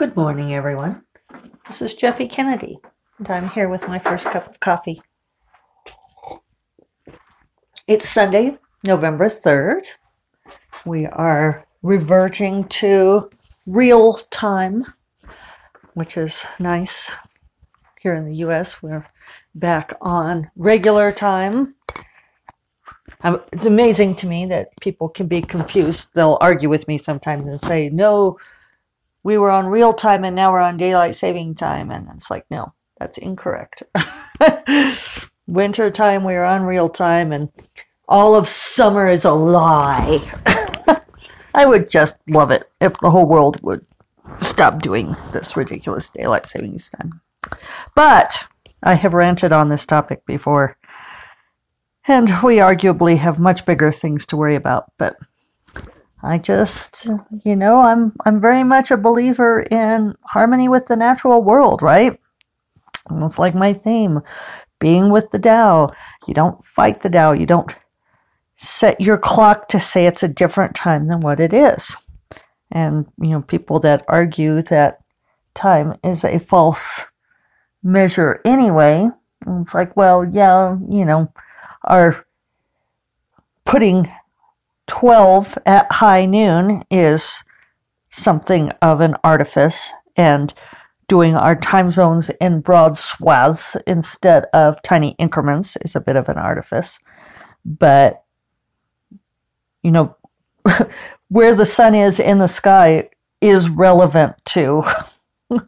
Good morning, everyone. This is Jeffe Kennedy, and I'm here with my first cup of coffee. It's Sunday, November 3rd. We are reverting to real time, which is nice. Here in the US, we're back on regular time. Um, it's amazing to me that people can be confused. They'll argue with me sometimes and say, no, we were on real time and now we're on daylight saving time. And it's like, no, that's incorrect. Winter time, we are on real time, and all of summer is a lie. I would just love it if the whole world would stop doing this ridiculous daylight savings time. But I have ranted on this topic before, and we arguably have much bigger things to worry about. But I just, you know, I'm I'm very much a believer in harmony with the natural world, right? Almost like my theme, being with the Tao. You don't fight the Tao. You don't set your clock to say it's a different time than what it is. And you know, people that argue that time is a false measure anyway, it's like, well, yeah, you know, are putting 12 at high noon is something of an artifice and doing our time zones in broad swaths instead of tiny increments is a bit of an artifice. But, you know, where the sun is in the sky is relevant to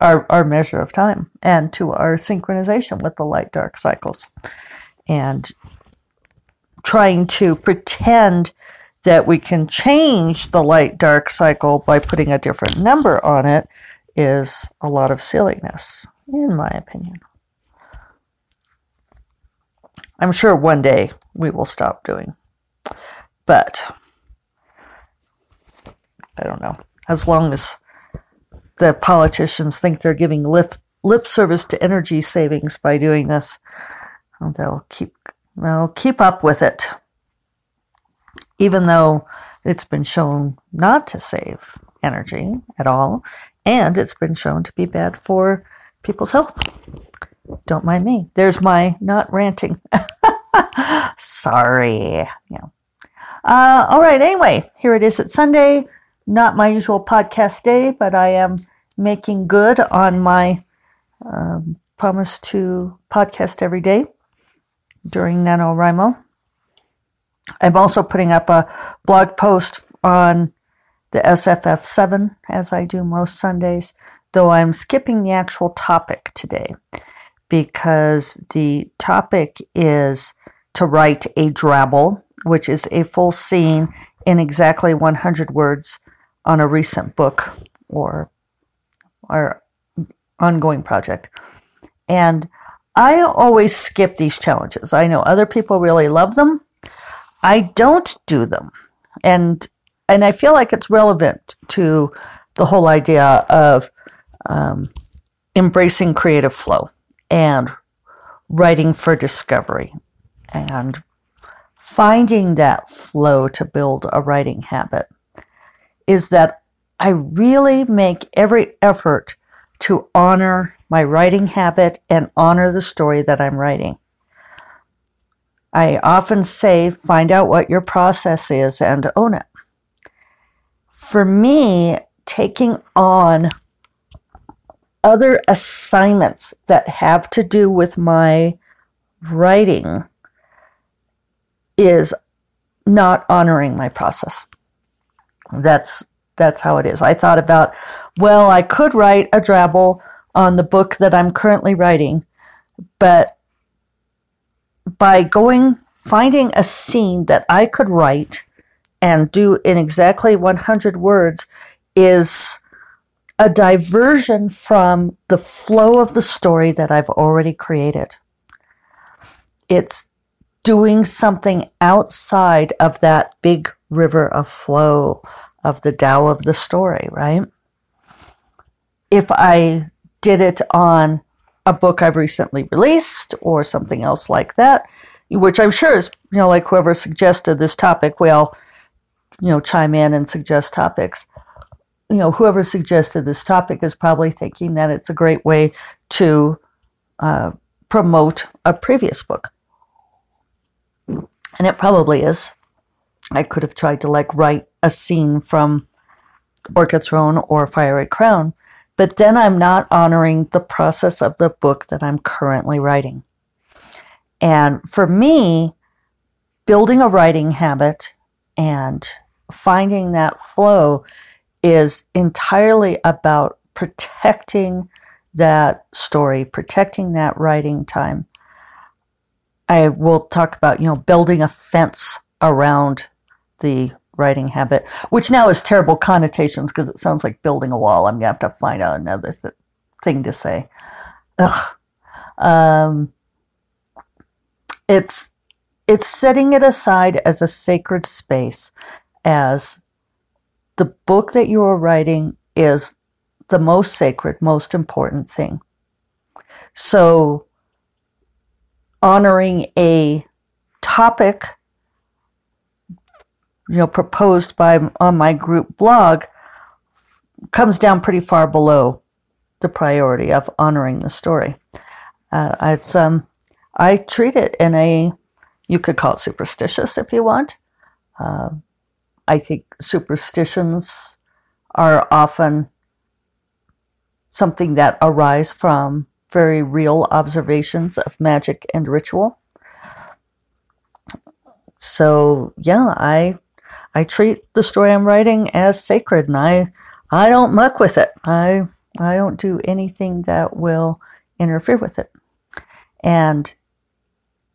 our, our measure of time and to our synchronization with the light dark cycles. And trying to pretend that we can change the light dark cycle by putting a different number on it is a lot of silliness, in my opinion. I'm sure one day we will stop doing. But I don't know. As long as the politicians think they're giving lip, lip service to energy savings by doing this, they'll keep well, keep up with it. Even though it's been shown not to save energy at all, and it's been shown to be bad for people's health. Don't mind me. There's my not ranting. Sorry. Yeah. Uh, all right. Anyway, here it is It's Sunday. Not my usual podcast day, but I am making good on my um, promise to podcast every day during NaNoWriMo. I'm also putting up a blog post on the SFF7 as I do most Sundays, though I'm skipping the actual topic today because the topic is to write a drabble, which is a full scene in exactly 100 words on a recent book or our ongoing project. And I always skip these challenges. I know other people really love them. I don't do them. And and I feel like it's relevant to the whole idea of um, embracing creative flow and writing for discovery and finding that flow to build a writing habit is that I really make every effort to honor my writing habit and honor the story that I'm writing. I often say, find out what your process is and own it. For me, taking on other assignments that have to do with my writing is not honoring my process. That's that's how it is. I thought about, well, I could write a drabble on the book that I'm currently writing, but by going finding a scene that I could write and do in exactly 100 words is a diversion from the flow of the story that I've already created. It's doing something outside of that big river of flow of the Tao of the story, right? If I did it on a book I've recently released or something else like that, which I'm sure is, you know, like whoever suggested this topic, we all, you know, chime in and suggest topics. you know, whoever suggested this topic is probably thinking that it's a great way to uh, promote a previous book. And it probably is. I could have tried to like write a scene from Orchid Throne or Fiery Crown, but then I'm not honoring the process of the book that I'm currently writing. And for me, building a writing habit and finding that flow is entirely about protecting that story, protecting that writing time. I will talk about, you know, building a fence around the writing habit, which now has terrible connotations because it sounds like building a wall. I'm to have to find out another th- thing to say. Ugh. Um, it's it's setting it aside as a sacred space, as the book that you are writing is the most sacred, most important thing. So, honoring a topic you know proposed by on my group blog comes down pretty far below the priority of honoring the story. Uh, it's um, I treat it in a you could call it superstitious if you want. Uh, I think superstitions are often something that arise from very real observations of magic and ritual. So yeah, I I treat the story I'm writing as sacred and I I don't muck with it. I I don't do anything that will interfere with it. And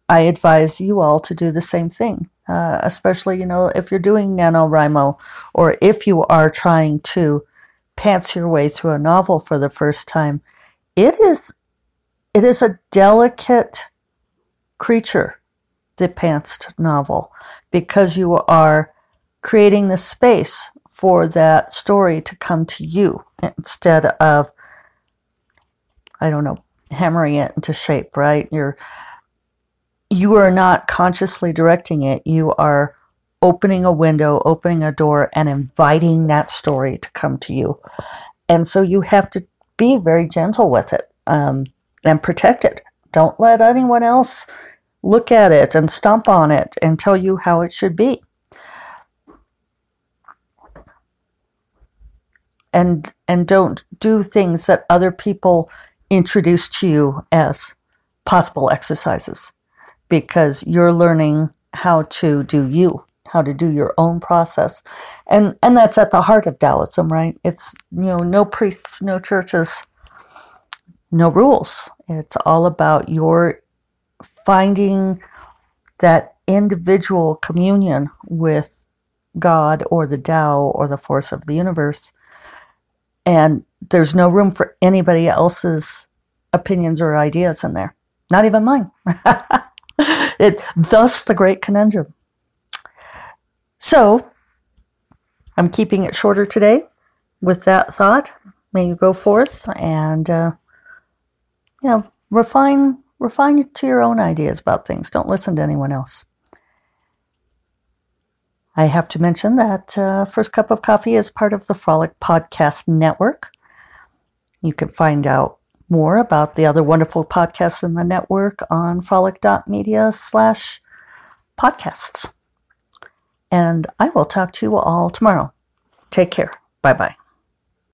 I advise you all to do the same thing, uh, especially, you know, if you're doing NaNoWriMo or if you are trying to pants your way through a novel for the first time. It is, it is a delicate creature, the pantsed novel, because you are creating the space for that story to come to you instead of, I don't know, hammering it into shape, right? You're, you are not consciously directing it. You are opening a window, opening a door, and inviting that story to come to you. And so you have to be very gentle with it um, and protect it. Don't let anyone else look at it and stomp on it and tell you how it should be. And, and don't do things that other people introduce to you as possible exercises because you're learning how to do you, how to do your own process. And and that's at the heart of Taoism, right? It's you know, no priests, no churches, no rules. It's all about your finding that individual communion with God or the Tao or the force of the universe. And there's no room for anybody else's opinions or ideas in there, not even mine. it, thus the great conundrum. So, I'm keeping it shorter today with that thought. May you go forth and, uh, you know, refine, refine to your own ideas about things. Don't listen to anyone else. I have to mention that uh, First Cup of Coffee is part of the Frolic Podcast Network. You can find out more about the other wonderful podcasts in the network on frolic.media slash podcasts. And I will talk to you all tomorrow. Take care. Bye bye.